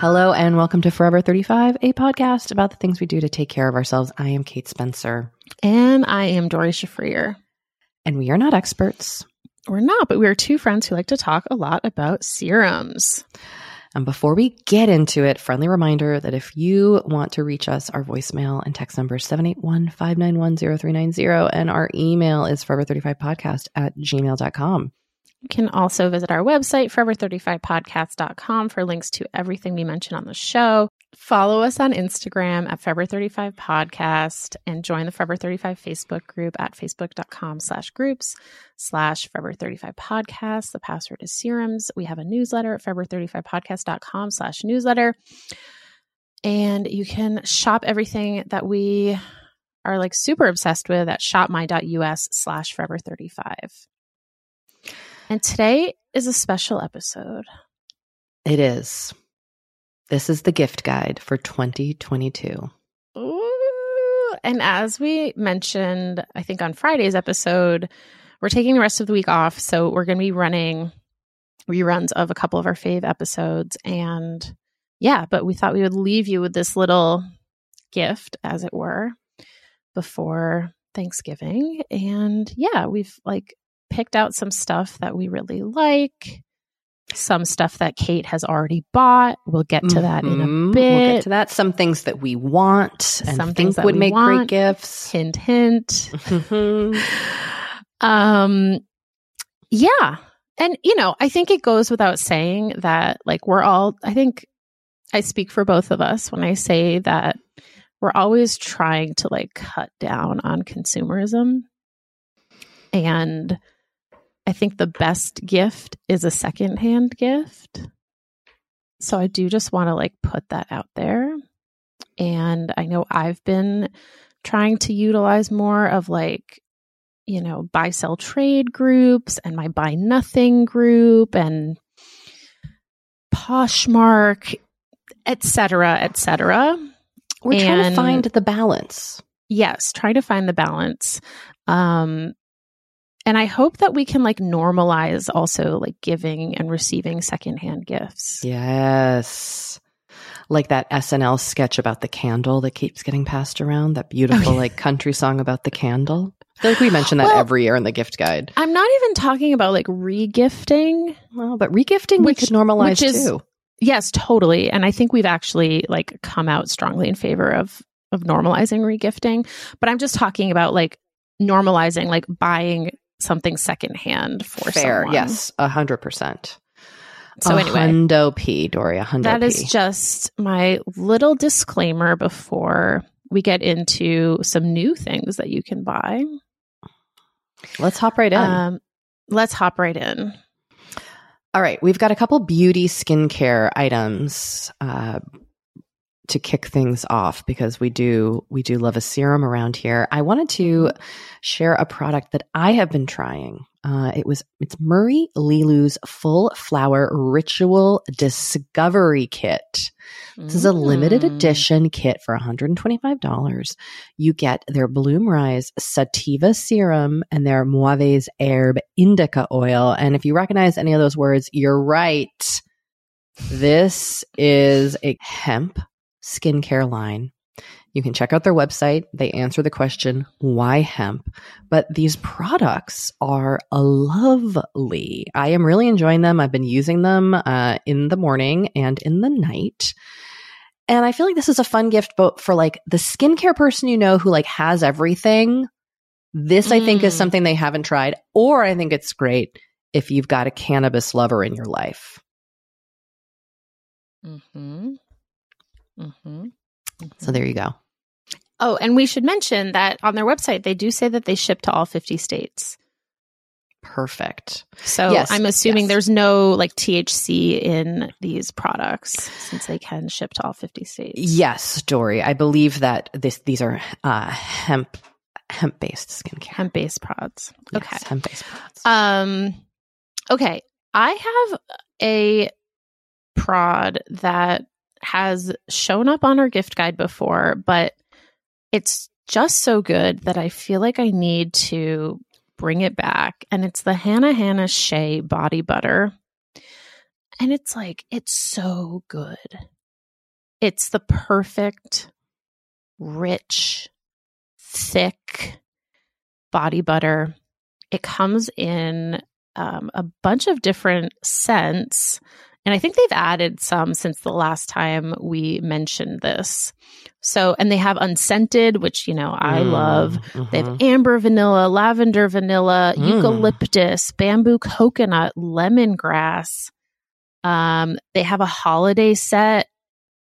Hello and welcome to Forever 35, a podcast about the things we do to take care of ourselves. I am Kate Spencer, and I am Doree Shafrir. and we are not experts. We're not, but we are two friends who like to talk a lot about serums. And before we get into it, friendly reminder that if you want to reach us, our voicemail and text number is 781-591-0390 and our email is forever35podcast at gmail.com. You can also visit our website, forever35podcast.com, for links to everything we mention on the show. Follow us on Instagram at Forever35Podcast and join the Forever 35 Facebook group at facebook.com slash groups slash Forever35Podcast. The password is serums. We have a newsletter at Forever35Podcast.com slash newsletter. And you can shop everything that we are like super obsessed with at shopmy.us slash Forever35. And today is a special episode. It is. This is the gift guide for 2022. Ooh. And as we mentioned, I think on Friday's episode, we're taking the rest of the week off. So we're going to be running reruns of a couple of our fave episodes. And yeah, but we thought we would leave you with this little gift, as it were, before Thanksgiving. And yeah, we've like picked out some stuff that we really like. Some stuff that Kate has already bought. We'll get to that in a bit. We'll get to that. Some things that we want and Some think things that would make great gifts. hint hint Mhm. um yeah and you know i think it goes without saying that like we're all i think i speak for both of us when i say that we're always trying to like cut down on consumerism and i think the best gift is a secondhand gift so i do just want to like put that out there and i know i've been trying to utilize more of like you know, buy sell trade groups and my buy nothing group and Poshmark, etc., etc. We're trying to find the balance. Yes, try to find the balance. Um, and I hope that we can like normalize also like giving and receiving secondhand gifts. Yes. Like that SNL sketch about the candle that keeps getting passed around, that beautiful Oh, like country song about the candle. I feel like we mention that Well- every year in the gift guide. I'm not even talking about like regifting. Well, but regifting Which- we could normalize is- too. Yes, totally. And I think we've actually like come out strongly in favor of of normalizing regifting. But I'm just talking about like normalizing like buying something secondhand for Fair, someone. yes, a hundred percent. So A anyway, hundo p, Doree, a hundo that is just my little disclaimer before we get into some new things that you can buy. Let's hop right in. Um, let's hop right in. All right, we've got a couple beauty skincare items uh, to kick things off because we do we do love a serum around here. I wanted to share a product that I have been trying. Uh, it was it's Murray Lilu's Full Flower Ritual Discovery Kit. This is a limited Mm. edition kit for $125. You get their Bloom Rise Sativa Serum and their Muave's Herb Indica Oil. And if you recognize any of those words, you're right. This is a hemp skincare line. You can check out their website. They answer the question, why hemp? But these products are lovely. I am really enjoying them. I've been using them uh, in the morning and in the night. And I feel like this is a fun gift but for like the skincare person you know who like has everything. This I think is Mm. something they haven't tried. Or I think it's great if you've got a cannabis lover in your life. Mm-hmm. Mm-hmm. So there you go. Oh, and we should mention that on their website, they do say that they ship to all 50 states. Perfect. So Yes, I'm assuming yes. there's no like THC in these products since they can ship to all 50 states. Yes, Doree. I believe that this these are uh, hemp hemp based skincare. Hemp based pods. Okay. hemp based products. Um, okay. I have a prod that has shown up on our gift guide before, but it's just so good that I feel like I need to bring it back. And it's the Hanahana Shea body butter. And it's like, it's so good. It's the perfect, rich, thick body butter. It comes in um, a bunch of different scents. And I think they've added some since the last time we mentioned this. So, and they have unscented, which, you know, I Mm, love. They mhm. have amber vanilla, lavender vanilla, Mm. eucalyptus, bamboo coconut, lemongrass. Um, they have a holiday set.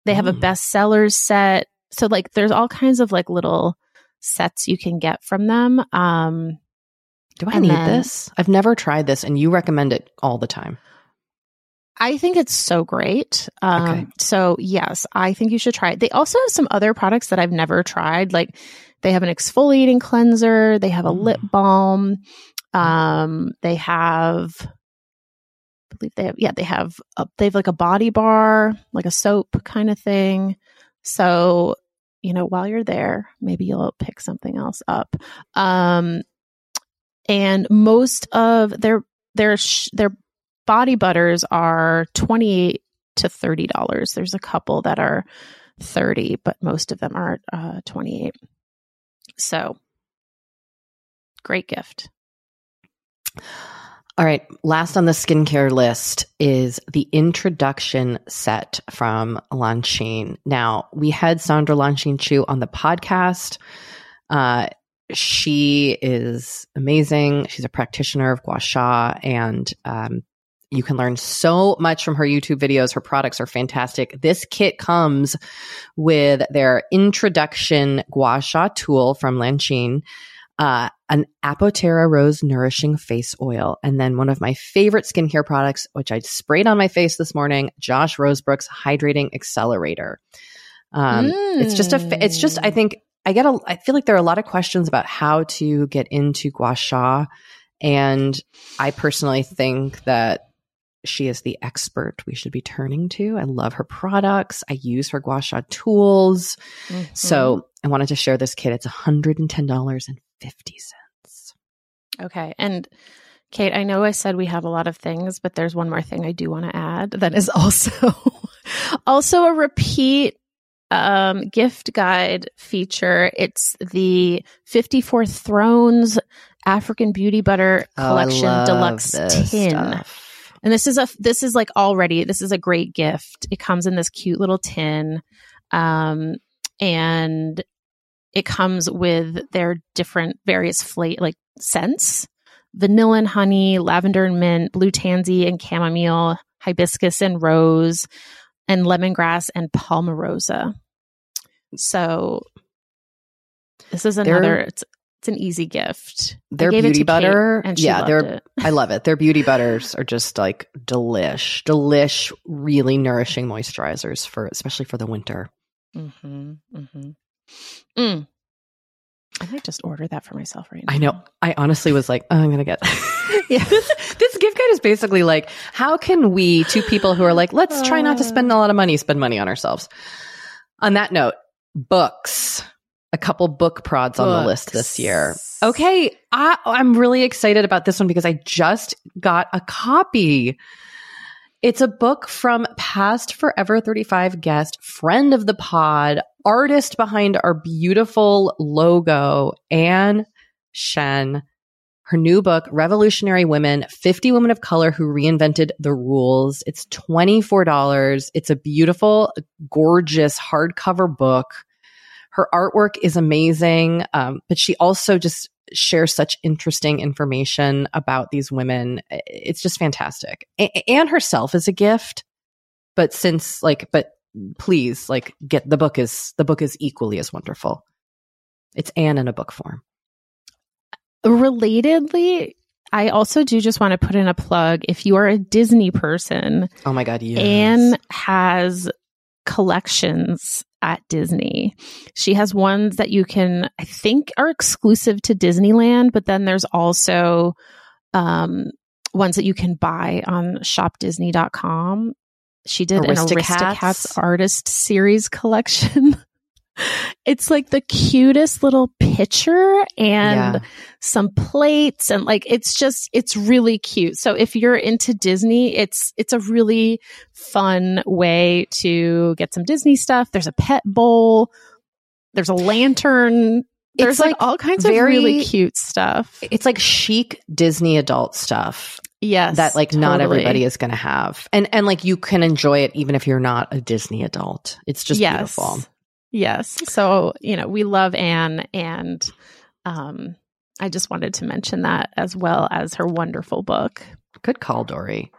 They have a Mm. bestsellers set. So like there's all kinds of like little sets you can get from them. Um, Do I need then- this? I've never tried this, and you recommend it all the time. I think it's so great. Um, Okay. So yes, I think you should try it. They also have some other products that I've never tried. Like they have an exfoliating cleanser. They have a Mm. lip balm. Um, they have, I believe they have, yeah, they have, a, they have like a body bar, like a soap kind of thing. So, you know, while you're there, maybe you'll pick something else up. Um, and most of their, their, sh- their body butters are 28 to $30. There's a couple that are 30, but most of them are uh, 28. So great gift. All right. Last on the skincare list is the introduction set from Lanshin. Now, we had Sandra Lanshin Chiu on the podcast. Uh, she is amazing. She's a practitioner of gua sha, and um, you can learn so much from her YouTube videos. Her products are fantastic. This kit comes with their introduction gua sha tool from Lanshin uh, an Apoterra Rose Nourishing Face Oil, and then one of my favorite skincare products, which I sprayed on my face this morning, Josh Rosebrook's Hydrating Accelerator. Um, It's just a, it's just, I think I get a, I feel like there are a lot of questions about how to get into gua sha. And I personally think that she is the expert we should be turning to. I love her products. I use her gua sha tools. Mm-hmm. So I wanted to share this kit. It's $110.50. Okay. And Kate, I know I said we have a lot of things, but there's one more thing I do want to add that is also also a repeat um, gift guide feature. It's the 54 Thrones African Beauty Butter oh, Collection oh, Deluxe Tin. Stuff. And this is a this is like already this is a great gift. It comes in this cute little tin. Um, and it comes with their different various flavor like scents vanilla and honey, lavender and mint, blue tansy and chamomile, hibiscus and rose, and lemongrass and palmarosa. So this is another. it's, it's an easy gift. Their beauty butter, yeah, they're. I love it. Their beauty butters are just like delish, delish, really nourishing moisturizers for, especially for the winter. Mm-hmm, mm-hmm. Mm. I might just order that for myself right now. I know. I honestly was like, oh, I'm going to get. yeah. This, this gift guide is basically like, how can we, two people who are like, let's try not to spend a lot of money, spend money on ourselves. On that note, books. A couple book prods books. on the list this year. Okay. I, I'm really excited about this one because I just got a copy. It's a book from past Forever 35 guest, friend of the pod, artist behind our beautiful logo, Ann Shen. Her new book, Revolutionary Women 50 Women of Color Who Reinvented the Rules. It's $24. It's a beautiful, gorgeous hardcover book. Her artwork is amazing, um, but she also just shares such interesting information about these women. It's just fantastic. A- Ann herself is a gift, but since like, but please like get the book is the book is equally as wonderful. It's Ann in a book form. Relatedly, I also do just want to put in a plug. If you are a Disney person, oh my god, yes. Ann has collections at Disney. She has ones that you can, I think, are exclusive to Disneyland, but then there's also um, ones that you can buy on shopdisney.com she did Aristocats. an Aristocats artist series collection. it's like the cutest little picture and yeah. some plates and like it's just it's really cute. So if you're into Disney, it's it's a really fun way to get some Disney stuff. There's a pet bowl. There's a lantern. There's like, like, all kinds very, of really cute stuff. It's like chic Disney adult stuff. Yes. That like totally. not everybody is going to have. And and like you can enjoy it even if you're not a Disney adult. It's just yes. beautiful. Yes. So, you know, we love Ann and um I just wanted to mention that as well as her wonderful book. Good call, Doree.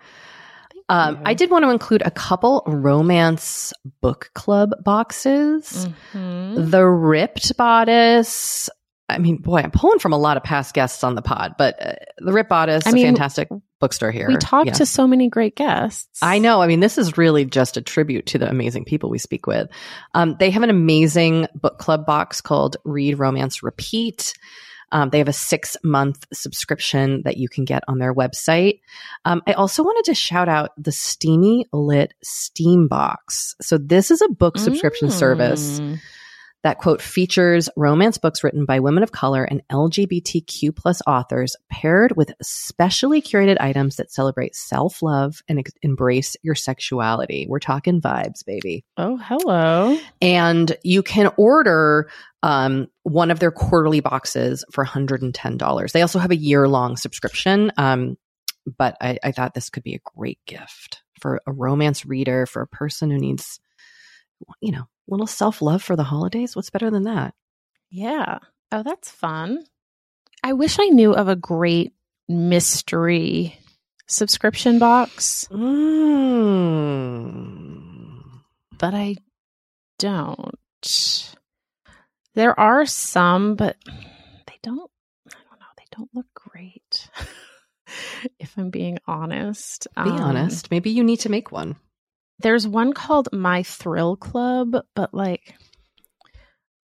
Um, I did want to include a couple romance book club boxes. Mm-hmm. The Ripped Bodice. I mean, boy, I'm pulling from a lot of past guests on the pod, but uh, the Ripped Bodice, I mean, a fantastic bookstore here. We talked yeah. to so many great guests. I know. I mean, this is really just a tribute to the amazing people we speak with. Um, they have an amazing book club box called Read Romance Repeat. Um, they have a six month subscription that you can get on their website. Um, I also wanted to shout out the Steamy Lit Steam Box. So this is a book subscription mm. service that quote features romance books written by women of color and LGBTQ plus authors paired with specially curated items that celebrate self-love and ex- embrace your sexuality. We're talking vibes, baby. Oh, hello. And you can order um, one of their quarterly boxes for $110. They also have a year-long subscription. Um, but I, I thought this could be a great gift for a romance reader, for a person who needs, you know, little self love for the holidays. What's better than that? Yeah. Oh, that's fun. I wish I knew of a great mystery subscription box. Mm. But I don't. There are some, but they don't, I don't know, they don't look great. if I'm being honest. Be um, honest. Maybe you need to make one. There's one called My Thrill Club, but like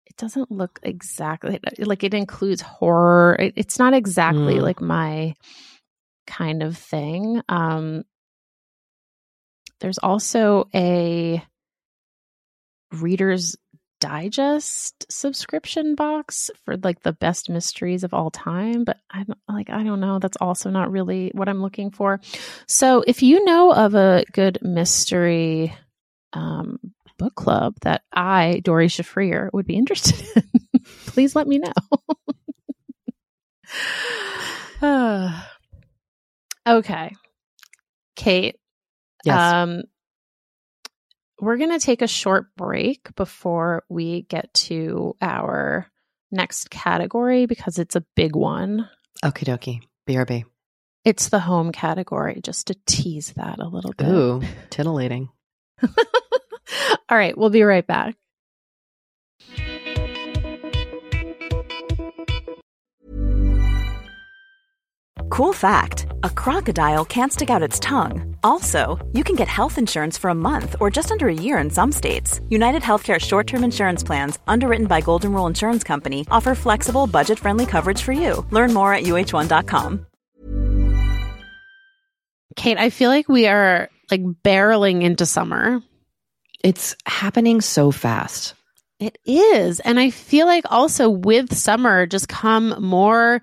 it doesn't look exactly like it includes horror. It, it's not exactly Mm. like my kind of thing. Um, there's also a Reader's Digest subscription box for like the best mysteries of all time, but I'm like I don't know. That's also not really what I'm looking for. So if you know of a good mystery um, book club that I, Doree Shafrir, would be interested in, please let me know. Okay. Kate, Yes. um, we're going to take a short break before we get to our next category because it's a big one. Okie dokie. BRB. It's the home category, just to tease that a little bit. Ooh, titillating. All right, we'll be right back. Cool fact a crocodile can't stick out its tongue. Also, you can get health insurance for a month or just under a year in some states. United Healthcare short term insurance plans, underwritten by Golden Rule Insurance Company, offer flexible, budget friendly coverage for you. Learn more at uh1.com. Kate, I feel like we are like barreling into summer. It's happening so fast. It is. And I feel like also with summer just come more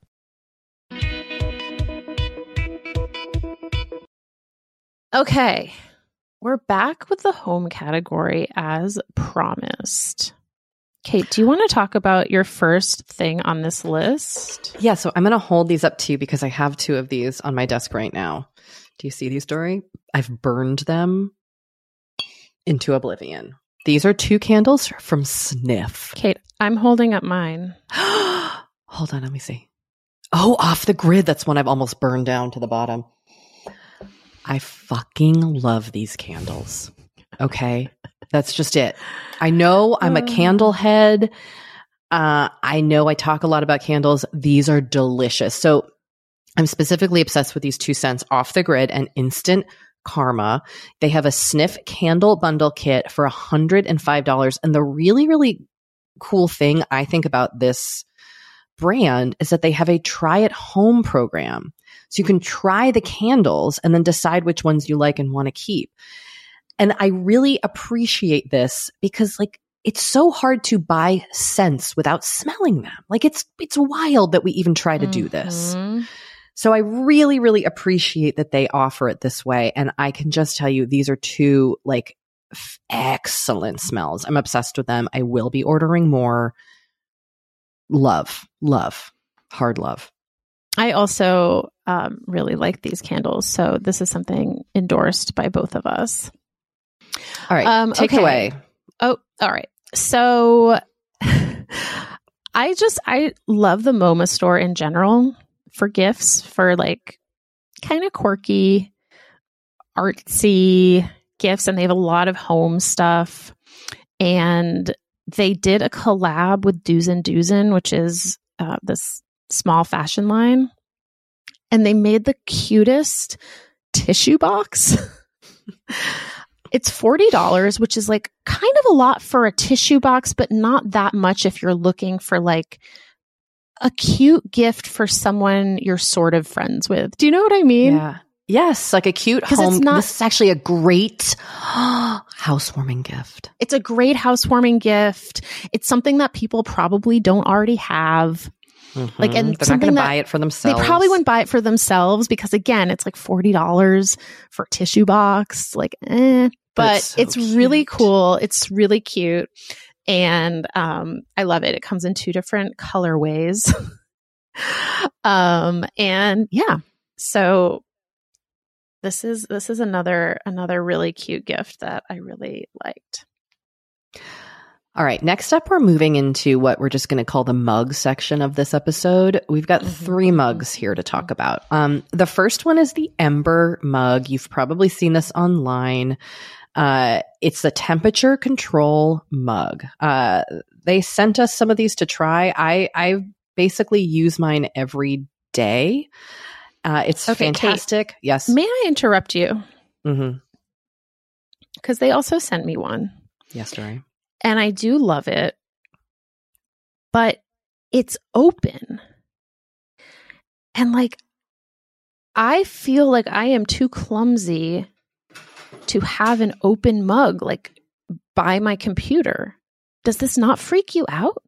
Okay, we're back with the home category as promised. Kate, do you want to talk about your first thing on this list? Yeah, so I'm going to hold these up to you because I have two of these on my desk right now. Do you see these, Doree? I've burned them into oblivion. These are two candles from Sniff. Kate, I'm holding up mine. Hold on, let me see. Oh, off the grid. That's one I've almost burned down to the bottom. I fucking love these candles. Okay. That's just it. I know I'm a candle head. Uh, I know I talk a lot about candles. These are delicious. So I'm specifically obsessed with these two scents off the grid and instant karma. They have a sniff candle bundle kit for $105. And the really, really cool thing I think about this brand is that they have a try at home program. So you can try the candles and then decide which ones you like and want to keep. And I really appreciate this because like it's so hard to buy scents without smelling them. Like it's it's wild that we even try to do this. Mm-hmm. So I really really appreciate that they offer it this way and I can just tell you these are two like f- excellent smells. I'm obsessed with them. I will be ordering more. Love, love, hard love. I also um, really like these candles. So this is something endorsed by both of us. All right. Um, take okay. away. Oh, all right. So I just, I love the MoMA store in general for gifts, for like kind of quirky, artsy gifts and they have a lot of home stuff. And they did a collab with Dusen Dusen, which is uh, this small fashion line. And they made the cutest tissue box. it's $40, which is like kind of a lot for a tissue box, but not that much if you're looking for like a cute gift for someone you're sort of friends with. Do you know what I mean? Yeah. Yes, like a cute 'Cause it's not- this is actually a great housewarming gift. It's a great housewarming gift. It's something that people probably don't already have. Like, and they're not something going to that buy it for themselves. They probably wouldn't buy it for themselves because again, it's like $40 for a tissue box. Like, eh. But it's so it's really cool. It's really cute. And um, I love it. It comes in two different colorways. um, and yeah. So this is this is another another really cute gift that I really liked. All right. Next up, we're moving into what we're just going to call the mug section of this episode. We've got Mhm. three mugs here to talk about. Um, the first one is the Ember mug. You've probably seen this online. Uh, it's the temperature control mug. Uh, they sent us some of these to try. I, I basically use mine every day. Uh, it's Okay, Kate. fantastic. Yes. May I interrupt you? Because they also sent me one. Yes, Doree. And I do love it, but it's open. And like, I feel like I am too clumsy to have an open mug like by my computer. Does this not freak you out?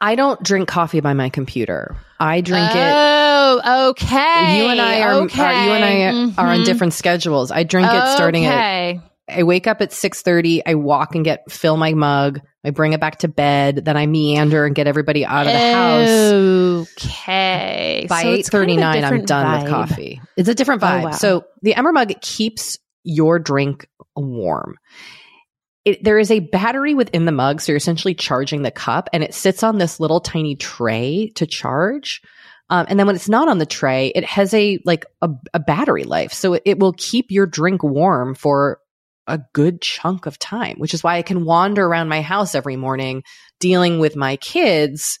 I don't drink coffee by my computer. I drink it. Oh, okay. You and I are, okay. are you and I are on Mhm. different schedules. I drink it starting at Okay. I wake up at 6:30, I walk and get fill my mug, I bring it back to bed, then I meander and get everybody out of the house. Okay. By So it's kind of 8:39 I'm done with coffee. It's a different Oh, vibe. wow. So the Ember mug keeps your drink warm. It, there is a battery within the mug, so you're essentially charging the cup, and it sits on this little tiny tray to charge. Um, and then when it's not on the tray, it has a like a, a battery life, so it, it will keep your drink warm for a good chunk of time. Which is why I can wander around my house every morning dealing with my kids,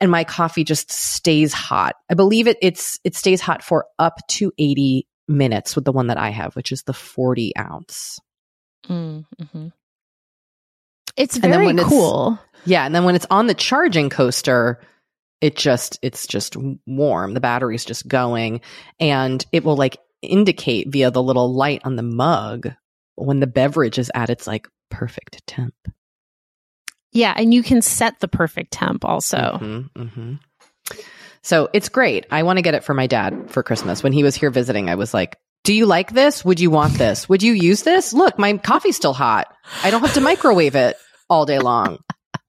and my coffee just stays hot. I believe it it's it stays hot for up to eighty minutes with the one that I have, which is the forty ounce. Mm-hmm. It's very when it's- cool. Yeah, and then when it's on the charging coaster, it just it's just warm. The battery's just going and it will like indicate via the little light on the mug when the beverage is at its like perfect temp. Yeah, and you can set the perfect temp also. Mhm, mhm. So it's great. I want to get it for my dad for Christmas. When he was here visiting, I was like, "Do you like this? Would you want this? Would you use this? Look, my coffee's still hot. I don't have to microwave it all day long."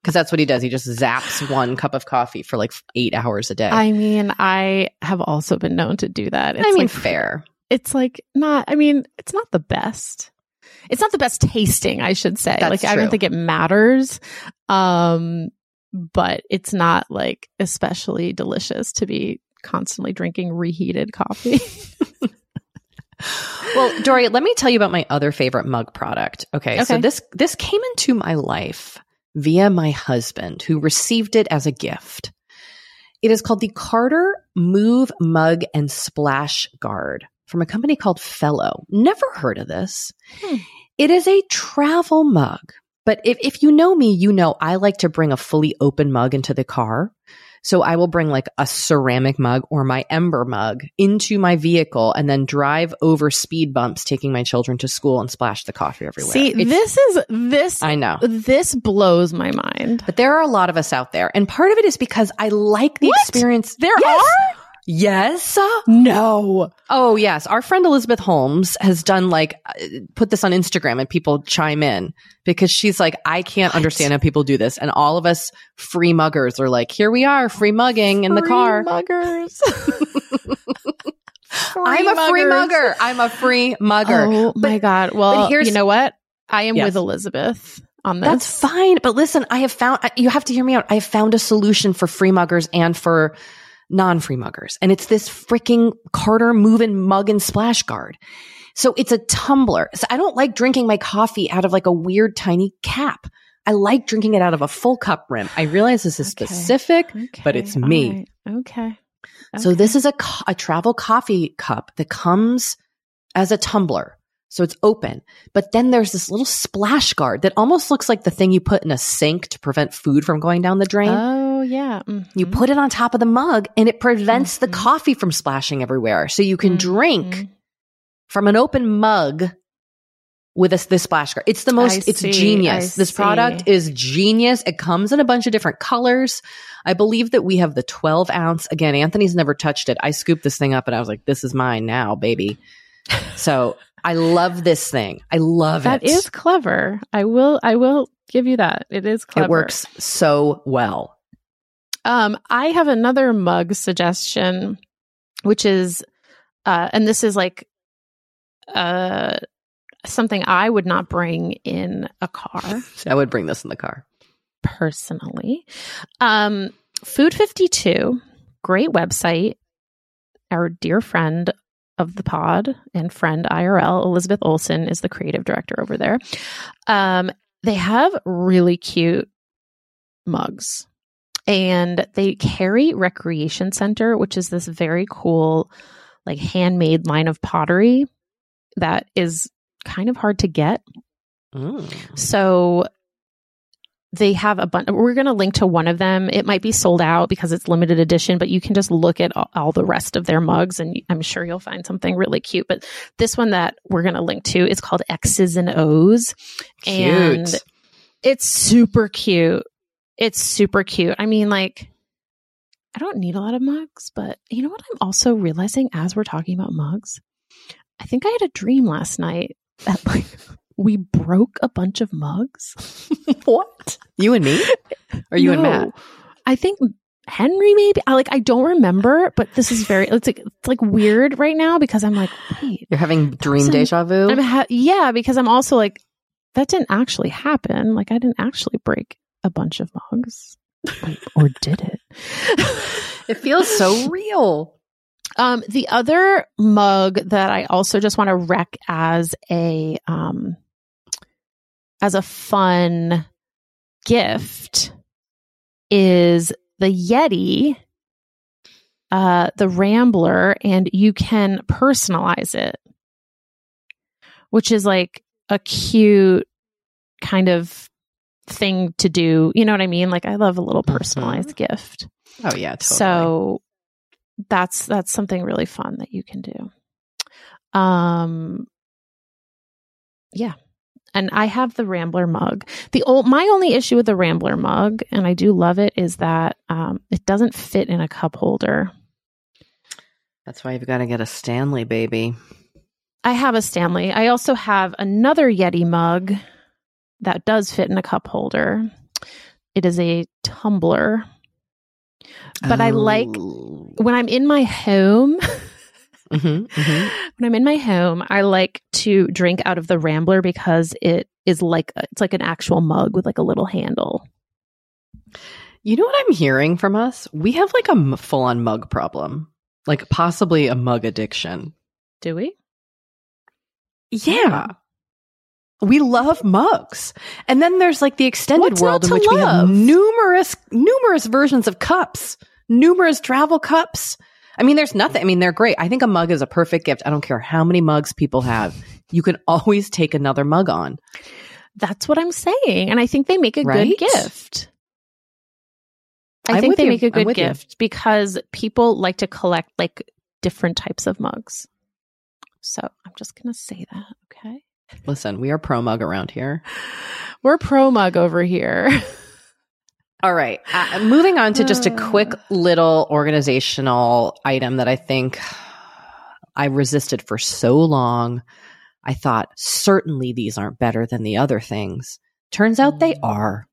Because that's what he does. He just zaps one cup of coffee for like eight hours a day. I mean, I have also been known to do that. It's I mean, like, fair. It's like not. I mean, it's not the best. It's not the best tasting, I should say. That's like I don't think it matters. Um, but it's not like especially delicious to be constantly drinking reheated coffee. Well, Doree, let me tell you about my other favorite mug product. Okay, so this this came into my life via my husband, who received it as a gift. It is called the Carter Move Mug and Splash Guard from a company called Fellow. Never heard of this. Hmm. It is a travel mug. But if, if you know me, you know I like to bring a fully open mug into the car. So I will bring like a ceramic mug or my ember mug into my vehicle and then drive over speed bumps, taking my children to school and splash the coffee everywhere. See, It's- this is this I know. this blows my mind. But there are a lot of us out there. And part of it is because I like the What? experience. There Yes. are Yes. no. Oh, yes. Our friend Elizabeth Holmes has done like, uh, put this on Instagram and people chime in because she's like, I can't What? understand how people do this. And all of us free muggers are like, here we are, free mugging in the car. muggers. I'm a free mugger. I'm a free mugger. Oh my god! Well, here's- you know what? I am Yes. with Elizabeth on this. That's fine. But listen, I have found, you have to hear me out. I have found a solution for free muggers and for non free muggers. And it's this freaking Carter Move and Mug and Splash Guard. So it's a tumbler. So I don't like drinking my coffee out of like a weird tiny cap. I like drinking it out of a full cup rim. I realize this is Okay. specific, but it's me. right, Okay. So Okay. this is a, a travel coffee cup that comes as a tumbler. So it's open, but then there's this little splash guard that almost looks like the thing you put in a sink to prevent food from going down the drain. Oh yeah. you Mhm. put it on top of the mug and it prevents the Mhm. coffee from splashing everywhere. So you can drink Mhm. from an open mug with a, this splash guard. It's the most, I it's see, genius. I This product is genius. It comes in a bunch of different colors. I believe that we have the 12 ounce. Again, Anthony's never touched it. I scooped this thing up and I was like, this is mine now, baby. So I love this thing. I love That That is clever. I will. I will give you that. It is clever. it works so well. Um, I have another mug suggestion, which is, uh, and this is like, uh, something I would not bring in a car I would bring this in the car. personally. Um, Food 52, great website. Our dear friend of the pod and friend IRL, Elizabeth Olson, is the creative director over there. Um, they have really cute mugs and they carry Recreation Center, which is this very cool, like handmade line of pottery that is kind of hard to get. Mm. So they have a bunch. We're going to link to one of them. It might be sold out because it's limited edition, but you can just look at all, all the rest of their mugs and I'm sure you'll find something really cute. But this one that we're going to link to is called X's and O's. And it's super cute. It's super cute. I mean, like, I don't need a lot of mugs, but you know what I'm also realizing as we're talking about mugs? I think I had a dream last night that like we broke a bunch of mugs. what? You and me? Or you and Matt? I think Henry maybe. I like I don't remember, but this is very it's like it's like weird right now because I'm like, wait. You're having dream deja vu? I'm ha- yeah, because I'm also like that didn't actually happen. Like I didn't actually break a bunch of mugs. Wait, or did it? it feels so real. Um, the other mug that I also just want to wreck as a um as a fun gift is the Yeti, uh, the Rambler, and you can personalize it, which is like a cute kind of thing to do. You know what I mean? Like I love a little Mhm. personalized gift. Oh yeah, totally. So that's that's something really fun that you can do. Um yeah. And I have the Rambler mug. The old my only issue with the Rambler mug, and I do love it, is that um, it doesn't fit in a cup holder. that's why you've got to get a Stanley baby. I have a Stanley. I also have another Yeti mug that does fit in a cup holder. It is a tumbler. But I like Oh. when I'm in my home, Mhm, mhm. when I'm in my home, I like to drink out of the Rambler because it is like it's like an actual mug with like a little handle. You know what I'm hearing from us? We have like a full on mug problem, like possibly a mug addiction. Do we? Yeah. We love mugs. And then there's like the extended What's world in to which we have numerous, numerous versions of cups, numerous travel cups. I mean, there's nothing. I mean, they're great. I think a mug is a perfect gift. I don't care how many mugs people have. You can always take another mug on. That's what I'm saying, and I think they make a Right? good gift. I I'm think they you. make a good with you. gift because people like to collect like different types of mugs. So I'm just gonna say that, okay? Listen, we are pro mug around here. We're pro mug over here. All right. Uh, moving on to just a Uh. quick little organizational item that I think I resisted for so long. I thought certainly these aren't better than the other things. Turns out they Mm. are.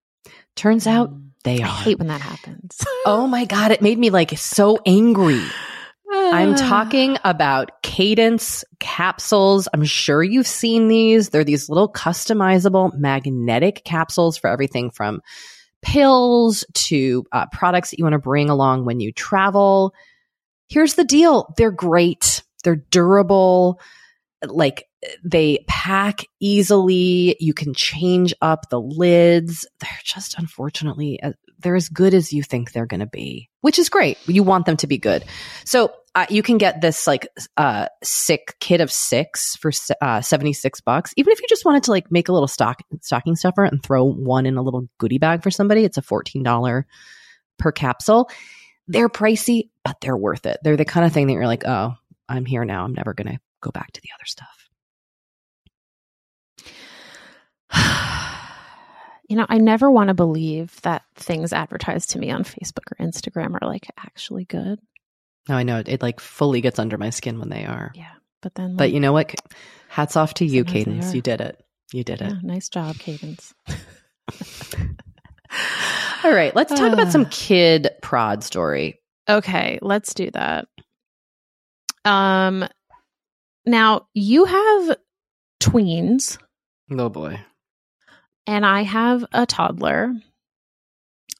Turns out they I are. hate when that happens. oh my God. It made me like so angry. I'm talking about Cadence capsules. I'm sure you've seen these. They're these little customizable magnetic capsules for everything from pills to uh, products that you want to bring along when you travel. Here's the deal they're great, they're durable. Like, they pack easily. You can change up the lids. They're just unfortunately, uh, they're as good as you think they're going to be, which is great. You want them to be good. So uh, you can get this like uh sick kit of six for uh 76 bucks. Even if you just wanted to like make a little stock stocking stuffer and throw one in a little goodie bag for somebody, it's a $14 per capsule. They're pricey, but they're worth it. They're the kind of thing that you're like, oh, I'm here now. I'm never going to go back to the other stuff. You know, I never want to believe that things advertised to me on Facebook or Instagram are like actually good. No, I know it like fully gets under my skin when they are. Yeah, but then, like, but you know what? Hats off to you, Cadence. You did it. You did yeah, it. Nice job, Cadence. All right, let's talk uh, about some kid prod story. Okay, let's do that. Um, now you have tweens. Oh boy. And I have a toddler.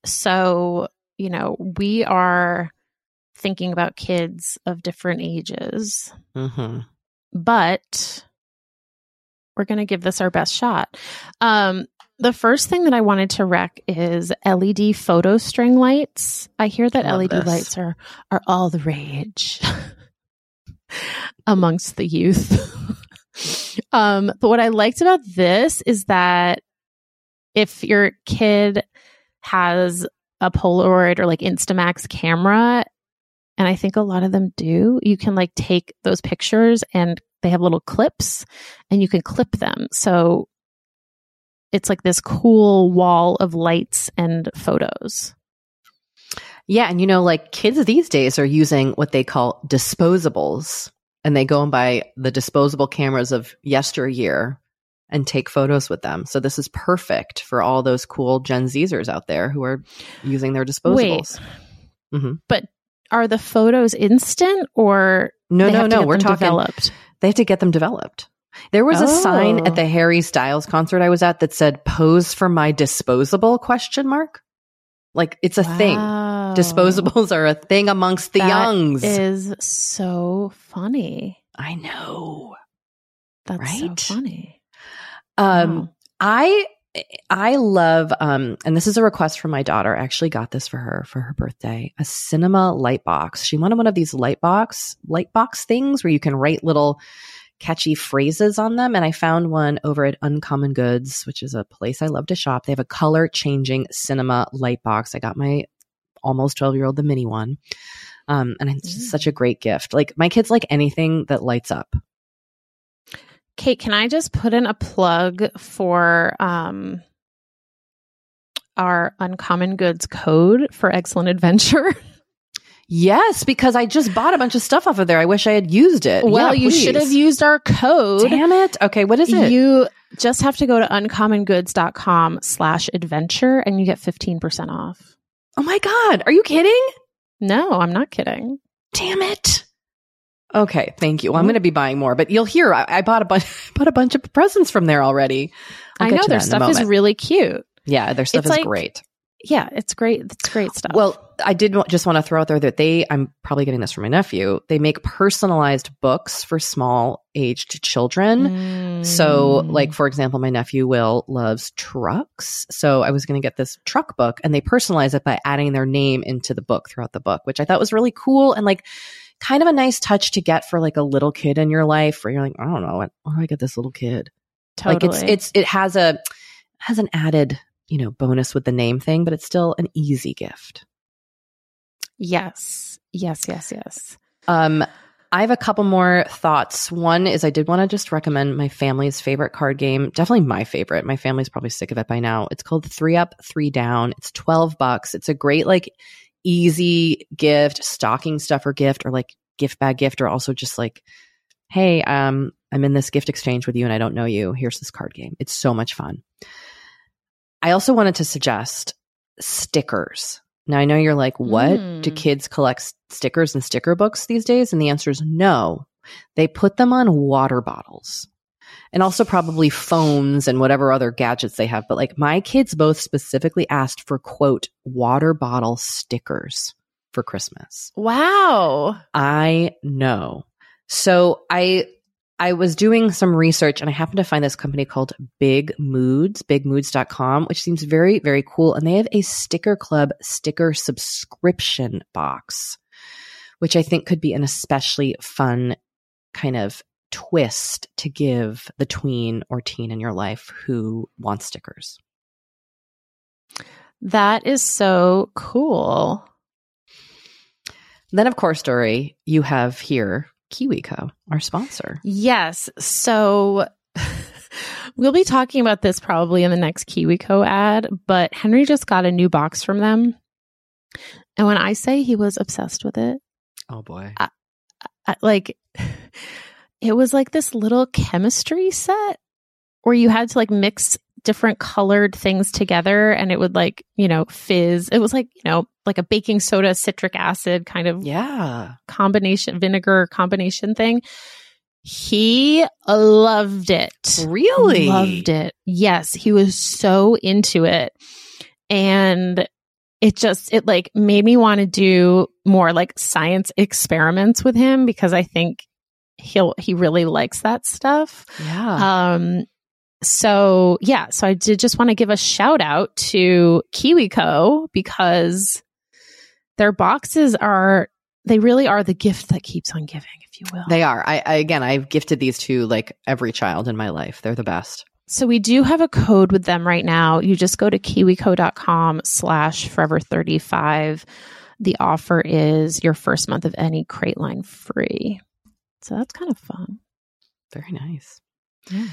So, you know, we are thinking about kids of different ages. Mm-hmm. But we're going to give this our best shot. Um, the first thing that I wanted to rec is LED photo string lights. I hear that Love LED this. lights are are all the rage amongst the youth. um, but what I liked about this is that if your kid has a Polaroid or like Instamax camera, and I think a lot of them do, you can like take those pictures and they have little clips and you can clip them. So it's like this cool wall of lights and photos. Yeah. And you know, like kids these days are using what they call disposables and they go and buy the disposable cameras of yesteryear and take photos with them. So this is perfect for all those cool Gen Zers out there who are using their disposables. Mm-hmm. But are the photos instant or no, no, no? We're talking developed. They have to get them developed. There was oh. a sign at the oh. Harry Styles concert I was at that said "Pose for my disposable?" question mark. Like it's a wow. thing. Disposables are a thing amongst the that youngs. Is so funny. I know. That's right? so funny. Um, wow. I I love um, and this is a request from my daughter. I actually got this for her for her birthday. A cinema light box. She wanted one of these light box light box things where you can write little catchy phrases on them. And I found one over at Uncommon Goods, which is a place I love to shop. They have a color changing cinema light box. I got my almost 12 year old the mini one. Um, and it's mm. such a great gift. Like my kids like anything that lights up. Kate, can I just put in a plug for um, our Uncommon Goods code for Excellent Adventure? Yes, because I just bought a bunch of stuff off of there. I wish I had used it. Well, yeah, you should have used our code. Damn it. Okay, what is it? You just have to go to uncommongoods.com slash adventure and you get 15% off. Oh my God. Are you kidding? No, I'm not kidding. Damn it. Okay, thank you. Well, I'm going to be buying more, but you'll hear I, I bought a bunch, bought a bunch of presents from there already. I'll i know their stuff is really cute. Yeah, their stuff it's is like, great yeah, it's great. It's great stuff. Well, I did just want to throw out there that they, I'm probably getting this from my nephew, they make personalized books for small aged children. Mm. So, like, for example, my nephew Will loves trucks. So I was going to get this truck book and they personalize it by adding their name into the book throughout the book, which I thought was really cool and like kind of a nice touch to get for like a little kid in your life where you're like, I don't know, what, do I get this little kid? Totally. Like it's, it's, it has a, has an added you know, bonus with the name thing, but it's still an easy gift. Yes. Yes, yes, yes. Um, I have a couple more thoughts. One is I did want to just recommend my family's favorite card game. Definitely my favorite. My family's probably sick of it by now. It's called Three Up, Three Down. It's 12 bucks. It's a great, like, easy gift, stocking stuffer gift, or like gift bag gift, or also just like, hey, um, I'm in this gift exchange with you and I don't know you. Here's this card game. It's so much fun. I also wanted to suggest stickers. Now, I know you're like, what? Mm. Do hmm. kids collect stickers and sticker books these days? And the answer is no. They put them on water bottles and also probably phones and whatever other gadgets they have. But like my kids both specifically asked for quote, water bottle stickers for Christmas. Wow. I know. So I I was doing some research and I happened to find this company called Big Moods, bigmoods.com, which seems very, very cool. And they have a sticker club sticker subscription box, which I think could be an especially fun kind of twist to give the tween or teen in your life who wants stickers. That is so cool. Then, of course, Doree, you have here KiwiCo, our sponsor. Yes. So we'll be talking about this probably in the next KiwiCo ad, but Henry just got a new box from them. And when I say he was obsessed with it, oh boy. I, I, like it was like this little chemistry set where you had to like mix different colored things together and it would like, you know, fizz. It was like, you know, like a baking soda, citric acid kind of yeah combination, vinegar combination thing. He loved it. Really? Loved it. Yes. He was so into it. And it just, it like made me want to do more like science experiments with him because I think he'll, he really likes that stuff. Yeah. Um, so yeah, so I did just want to give a shout out to KiwiCo because their boxes are they really are the gift that keeps on giving, if you will. They are. I, I again, I've gifted these to like every child in my life. They're the best. So we do have a code with them right now. You just go to kiwico.com slash forever 35. The offer is your first month of any crate line free. So that's kind of fun. Very nice. Yeah.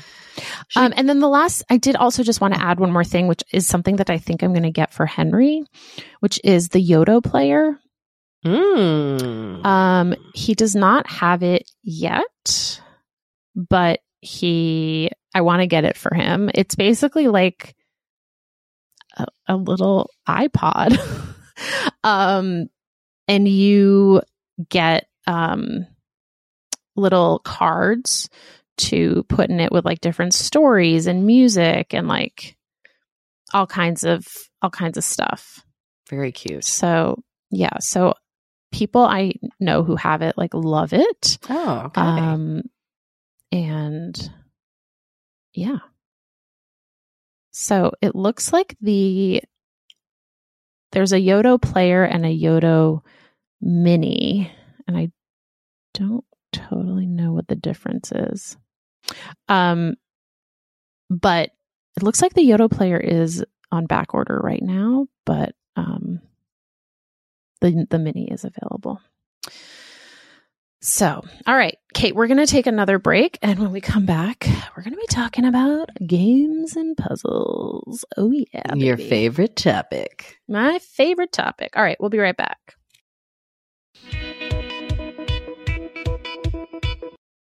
Um, and then the last, I did also just want to add one more thing, which is something that I think I'm going to get for Henry, which is the Yoto player. Mm. Um, he does not have it yet, but he, I want to get it for him. It's basically like a, a little iPod. um, and you get, um, little cards to put in it with like different stories and music and like all kinds of all kinds of stuff. Very cute. So, yeah, so people I know who have it like love it. Oh, okay. Um and yeah. So, it looks like the there's a Yoto player and a Yoto mini and I don't totally know what the difference is. Um, but it looks like the Yoto player is on back order right now, but um, the the mini is available. So, all right, Kate, we're going to take another break. And when we come back, we're going to be talking about games and puzzles. Oh, yeah. Baby. Your favorite topic. My favorite topic. All right, we'll be right back.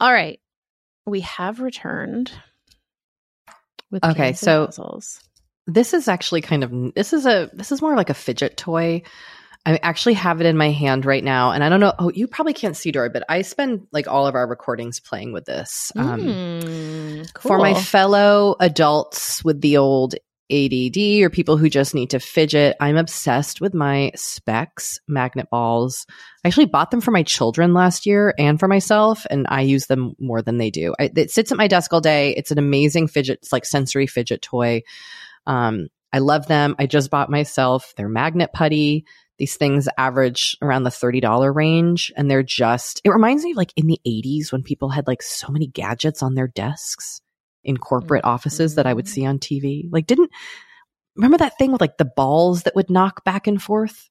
All right. We have returned with Okay, so- puzzles. This is actually kind of this is a this is more like a fidget toy. I actually have it in my hand right now, and I don't know. Oh, you probably can't see Doree, but I spend like all of our recordings playing with this. Um, Mm, For my fellow adults with the old ADD or people who just need to fidget, I'm obsessed with my Speks magnet balls. I actually bought them for my children last year and for myself, and I use them more than they do. I, it sits at my desk all day. It's an amazing fidget, it's like sensory fidget toy. Um, I love them. I just bought myself their magnet putty. These things average around the $30 range and they're just, it reminds me of like in the 80s when people had like so many gadgets on their desks in corporate offices that I would see on TV. Like, didn't, remember that thing with like the balls that would knock back and forth?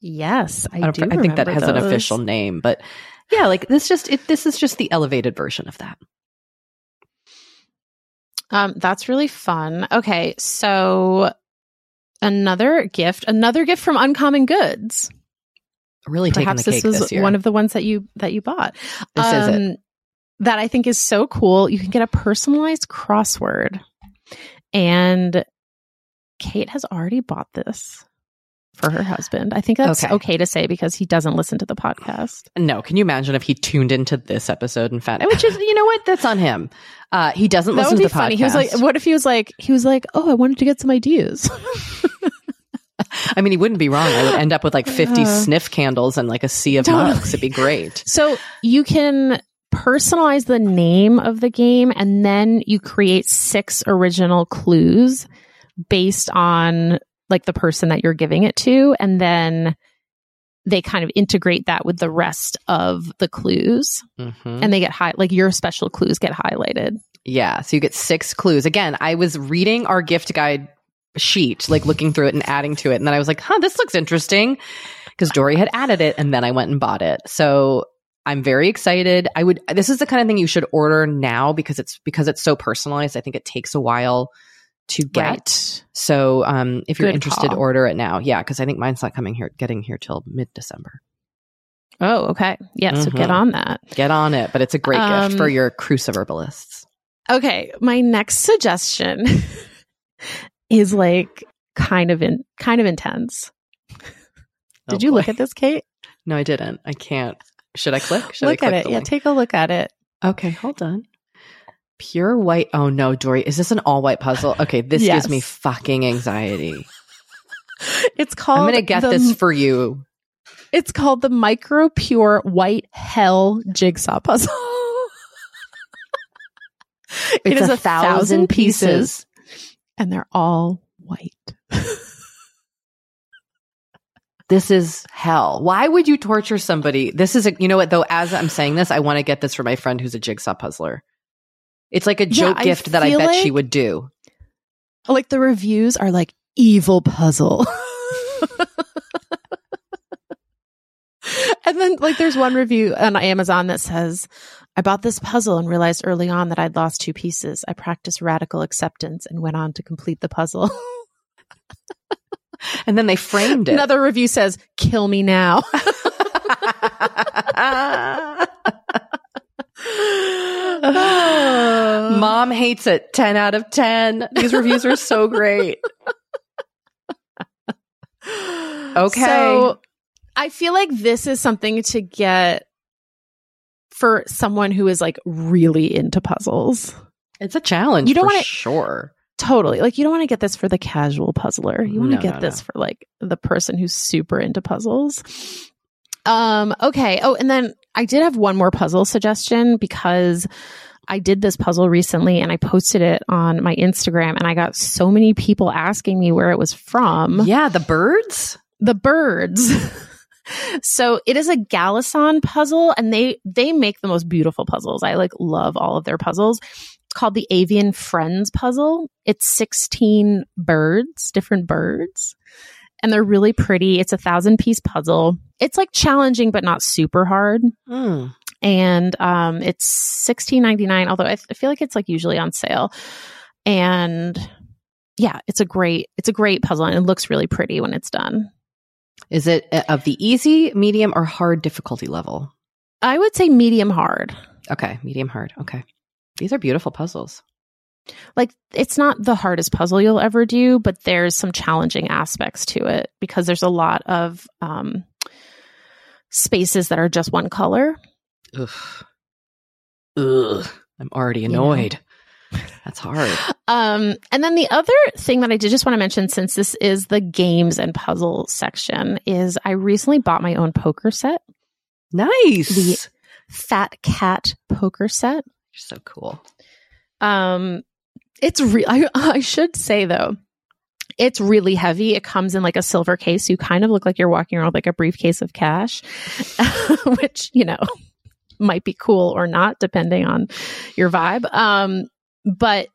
Yes, I, I, don't. I think that has an official name, but yeah, like this just, it, this is just the elevated version of that. Um, that's really fun. Okay, so another gift, another gift from Uncommon Goods. Really Perhaps this was this one of the ones that you that you bought. This is it. That I think is so cool. You can get a personalized crossword, and Kate has already bought this for her husband. I think that's Okay. okay, to say because he doesn't listen to the podcast. No, can you imagine if he tuned into this episode and found which is you know what that's on him. Uh, he doesn't That listen would to be the funny. podcast. He was like, "What if he was like, he was like, oh, I wanted to get some ideas." I mean, he wouldn't be wrong. I would end up with like fifty Uh, sniff candles and like a sea of Totally. mugs. It'd be great. So you can personalize the name of the game and then you create six original clues based on like the person that you're giving it to. And then they kind of integrate that with the rest of the clues Mhm. and they get high, like your special clues get highlighted. Yeah, so you get six clues. Again, I was reading our gift guide sheet, like looking through it and adding to it, and then I was like, "Huh, this looks interesting," because Doree had added it, and then I went and bought it. So I'm very excited. I would. This is the kind of thing you should order now because it's because it's so personalized. I think it takes a while to get. Right. So um, if you're Good interested, call. order it now. Yeah, because I think mine's not coming here, getting here till mid December. Oh, okay. Yeah. So get Mhm. on that. Get on it, but it's a great Um, gift for your cruciverbalists. Okay, my next suggestion is like kind of in kind of intense. Did you look at this, Kate? No, I didn't. I can't. Should I click? Should look I at it. Yeah, link? take a look at it. Okay, hold on. Pure white. Oh no, Doree, is this an all white puzzle? Okay, this Yes. gives me fucking anxiety. It's called. I'm gonna get the- this for you. It's called the Micro Pure White Hell Jigsaw Puzzle. it It's a a thousand thousand pieces, and they're all white. This is hell. Why would you torture somebody? This is a, you know what though, as I'm saying this, I want to get this for my friend who's a jigsaw puzzler. It's like a Yeah, joke I gift that I bet she would do. Like the reviews are like evil puzzle. and then like there's one review on Amazon that says, I bought this puzzle and realized early on that I'd lost two pieces. I practiced radical acceptance and went on to complete the puzzle. And then they framed it. Another review says, kill me now. Mom hates it. 10 out of 10. These reviews are so great. Okay. So I feel like this is something to get for someone who is like really into puzzles. It's a challenge You don't wanna- sure. Totally. Like you don't want to get this for the casual puzzler. You want to No, get no, this no. for like the person who's super into puzzles. Um okay. Oh, and then I did have one more puzzle suggestion because I did this puzzle recently and I posted it on my Instagram and I got so many people asking me where it was from. Yeah, the birds. the birds. so it is a Galison puzzle and they they make the most beautiful puzzles. I like love all of their puzzles. Called the Avian Friends puzzle. It's 16 birds, different birds. And they're really pretty. It's a thousand piece puzzle. It's like challenging but not super hard. Mm. And um it's 16.99 although I, I feel like it's like usually on sale. And yeah, it's a great it's a great puzzle and it looks really pretty when it's done. Is it uh, of the easy, medium, or hard difficulty level? I would say medium hard. Okay, medium hard. Okay. These are beautiful puzzles. Like it's not the hardest puzzle you'll ever do, but there's some challenging aspects to it because there's a lot of um, spaces that are just one color. Ugh. Ugh. I'm already annoyed. That's hard. Um, and then the other thing that I did just want to mention, since this is the games and puzzle section, is I recently bought my own poker set, Nice. The- Fat Cat poker set. So cool. Um, it's real. I, I should say though, it's really heavy. It comes in like a silver case. You kind of look like you're walking around with like a briefcase of cash, which you know might be cool or not depending on your vibe. Um, but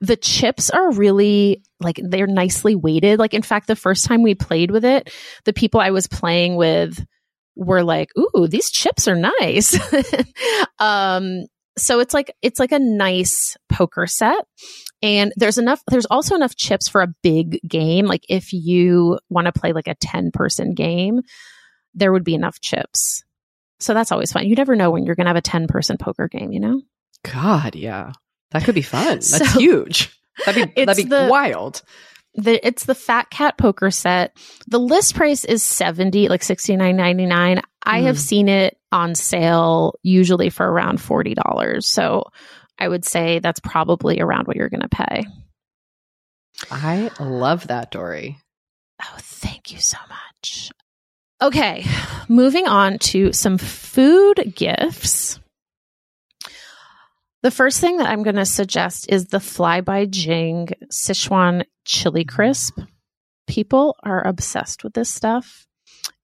the chips are really like they're nicely weighted. Like in fact, the first time we played with it, the people I was playing with were like, "Ooh, these chips are nice." um, so it's like it's like a nice poker set and there's enough there's also enough chips for a big game like if you want to play like a 10 person game there would be enough chips so that's always fun you never know when you're going to have a 10 person poker game you know God, yeah. That could be fun. That's So- huge. That'd be that'd be the- wild. The it's the fat cat poker set the list price is 70 like 69.99 i have Mm. seen it on sale usually for around $40 so i would say that's probably around what you're going to pay I love that, Doree. Oh, thank you so much. Okay, moving on to some food gifts. The first thing that I'm going to suggest is the Fly by Jing Sichuan chili crisp. People are obsessed with this stuff.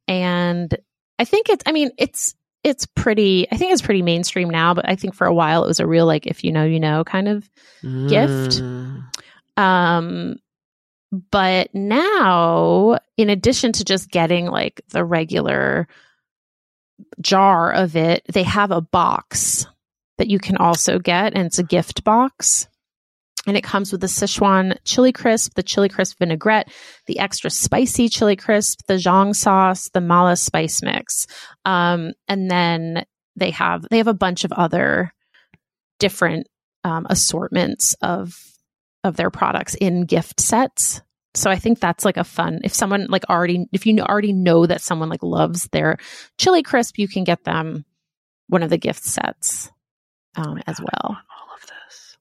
And I think it's I mean, it's it's pretty I think it's pretty mainstream now, but I think for a while it was a real like if you know you know kind of Gift. Mm. um, but now, in addition to just getting like the regular jar of it, they have a box that you can also get, and it's a gift box. And it comes with the Sichuan chili crisp, the chili crisp vinaigrette, the extra spicy chili crisp, the zhong sauce, the mala spice mix. Um, and then they have they have a bunch of other different um, assortments of of their products in gift sets. So I think that's like a fun. If someone like already, if you already know that someone like loves their chili crisp, you can get them one of the gift sets um, as well. I want all of this.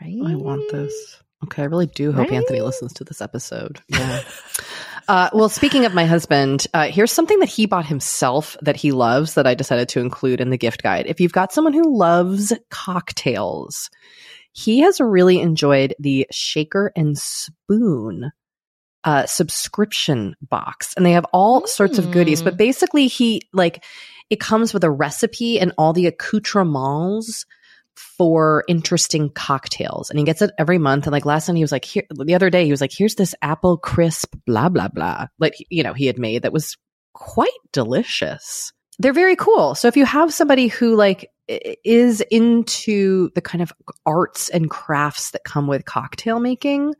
Right? I want this. Okay, I really do hope Anthony listens to this episode. Yeah. uh, well, speaking of my husband, uh, here's something that he bought himself that he loves that I decided to include in the gift guide. If you've got someone who loves cocktails, he has really enjoyed the Shaker and Spoon uh, subscription box, and they have all sorts of goodies. Mm. But basically, he like it comes with a recipe and all the accoutrements for interesting cocktails. And he gets it every month. And like last time he was like, here, the other day, he was like, here's this apple crisp, blah, blah, blah. Like, you know, he had made that was quite delicious. They're very cool. So if you have somebody who like is into the kind of arts and crafts that come with cocktail making,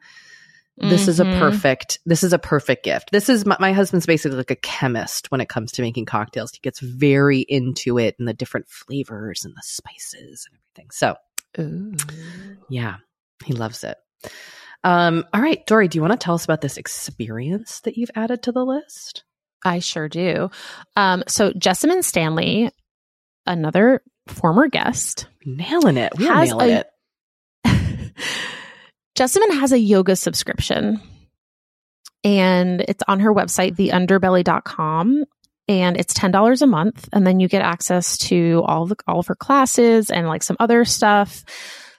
this is a Mhm. perfect this is a perfect gift. This is my, my husband's basically like a chemist when it comes to making cocktails. He gets very into it and the different flavors and the spices and everything. So Ooh. yeah he loves it. Um all right doree do you want to tell us about this experience that you've added to the list? I sure do. Um, so Jessamyn Stanley, another former guest, nailing it. We're nailing a- it Jessamyn has a yoga subscription and it's on her website, theunderbelly.com. And it's $10 a month. And then you get access to all the, all of her classes and like some other stuff.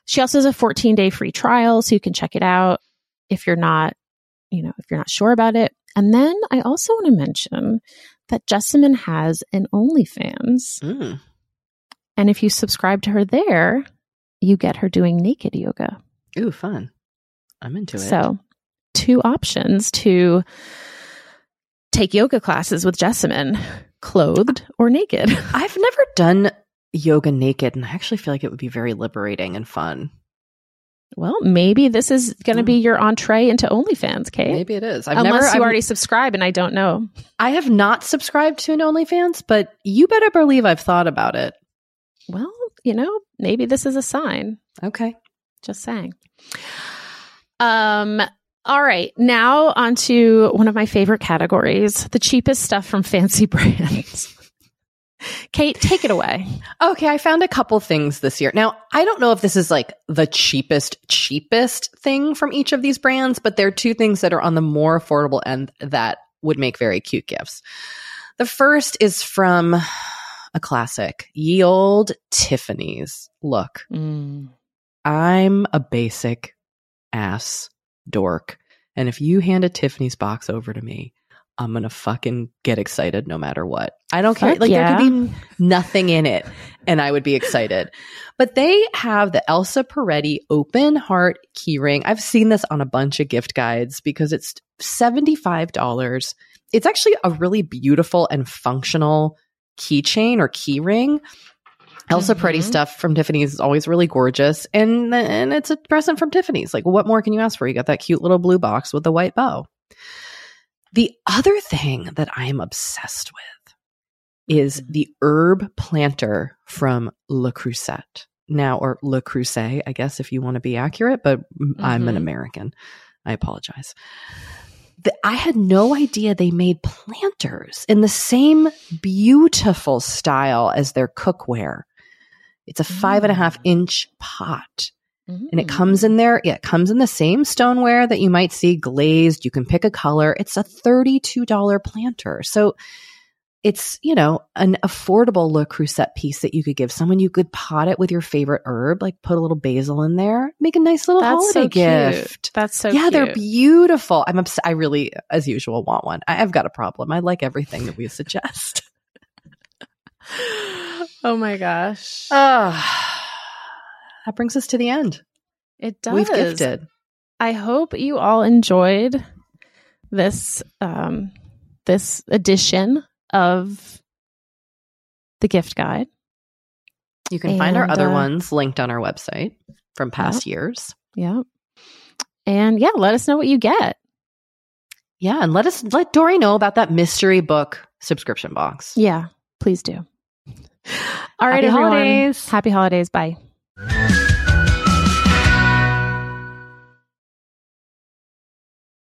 She also has a 14 day free trial. So you can check it out if you're not, you know, if you're not sure about it. And then I also want to mention that Jessamyn has an OnlyFans. Mm. And if you subscribe to her there, you get her doing naked yoga. ooh fun i'm into it So, two options to take yoga classes with Jessamyn, clothed or naked. i've never done yoga naked and i actually feel like it would be very liberating and fun Well, maybe this is going to be mm. your entree into OnlyFans, Kate. maybe it is i've Unless never you I've- already subscribe and I don't know. I have not subscribed to an OnlyFans, but you better believe I've thought about it. Well, you know, maybe this is a sign. Okay. Just saying. Um, all right. Now on to one of my favorite categories, the cheapest stuff from fancy brands. Kate, take it away. Okay, I found a couple things this year. Now, I don't know if this is like the cheapest, cheapest thing from each of these brands, but there are two things that are on the more affordable end that would make very cute gifts. The first is from a classic, ye old Tiffany's. Look, I'm a basic ass dork. And if you hand a Tiffany's box over to me, I'm going to fucking get excited no matter what. I don't care. Like yeah. there could be nothing in it and I would be excited. But they have the Elsa Peretti open heart keyring. I've seen this on a bunch of gift guides because it's $75. It's actually a really beautiful and functional keychain or keyring. Elsa Peretti Mhm. stuff from Tiffany's is always really gorgeous, and and it's a present from Tiffany's. Like, what more can you ask for? You got that cute little blue box with the white bow. The other thing that I am obsessed with is the herb planter from Le Creuset. Now, or Le Creuset, I guess, if you want to be accurate, but I'm an Mhm. American. I apologize. The, I had no idea they made planters in the same beautiful style as their cookware. It's a five and a half Mm. inch pot and Mm. it comes in there. Yeah, it comes in the same stoneware that you might see glazed. You can pick a color. It's a $32 planter. So it's, you know, an affordable Le Creuset piece that you could give someone. You could pot it with your favorite herb, like put a little basil in there, make a nice little That's so holiday gift. That's so yeah, cute. they're beautiful. I'm obs- I really, as usual, want one. I- I've got a problem. I like everything that we suggest. oh my gosh. Ah, that brings us to the end. it does. We've gifted. I hope you all enjoyed this um this edition of the gift guide. You can find our other uh, ones linked on our website from past years. Yeah. And yeah, let us know what you get. Yeah, and let us let Doree know about that mystery book subscription box. Yeah, please do. All right, Happy everyone. holidays. Happy holidays. Bye.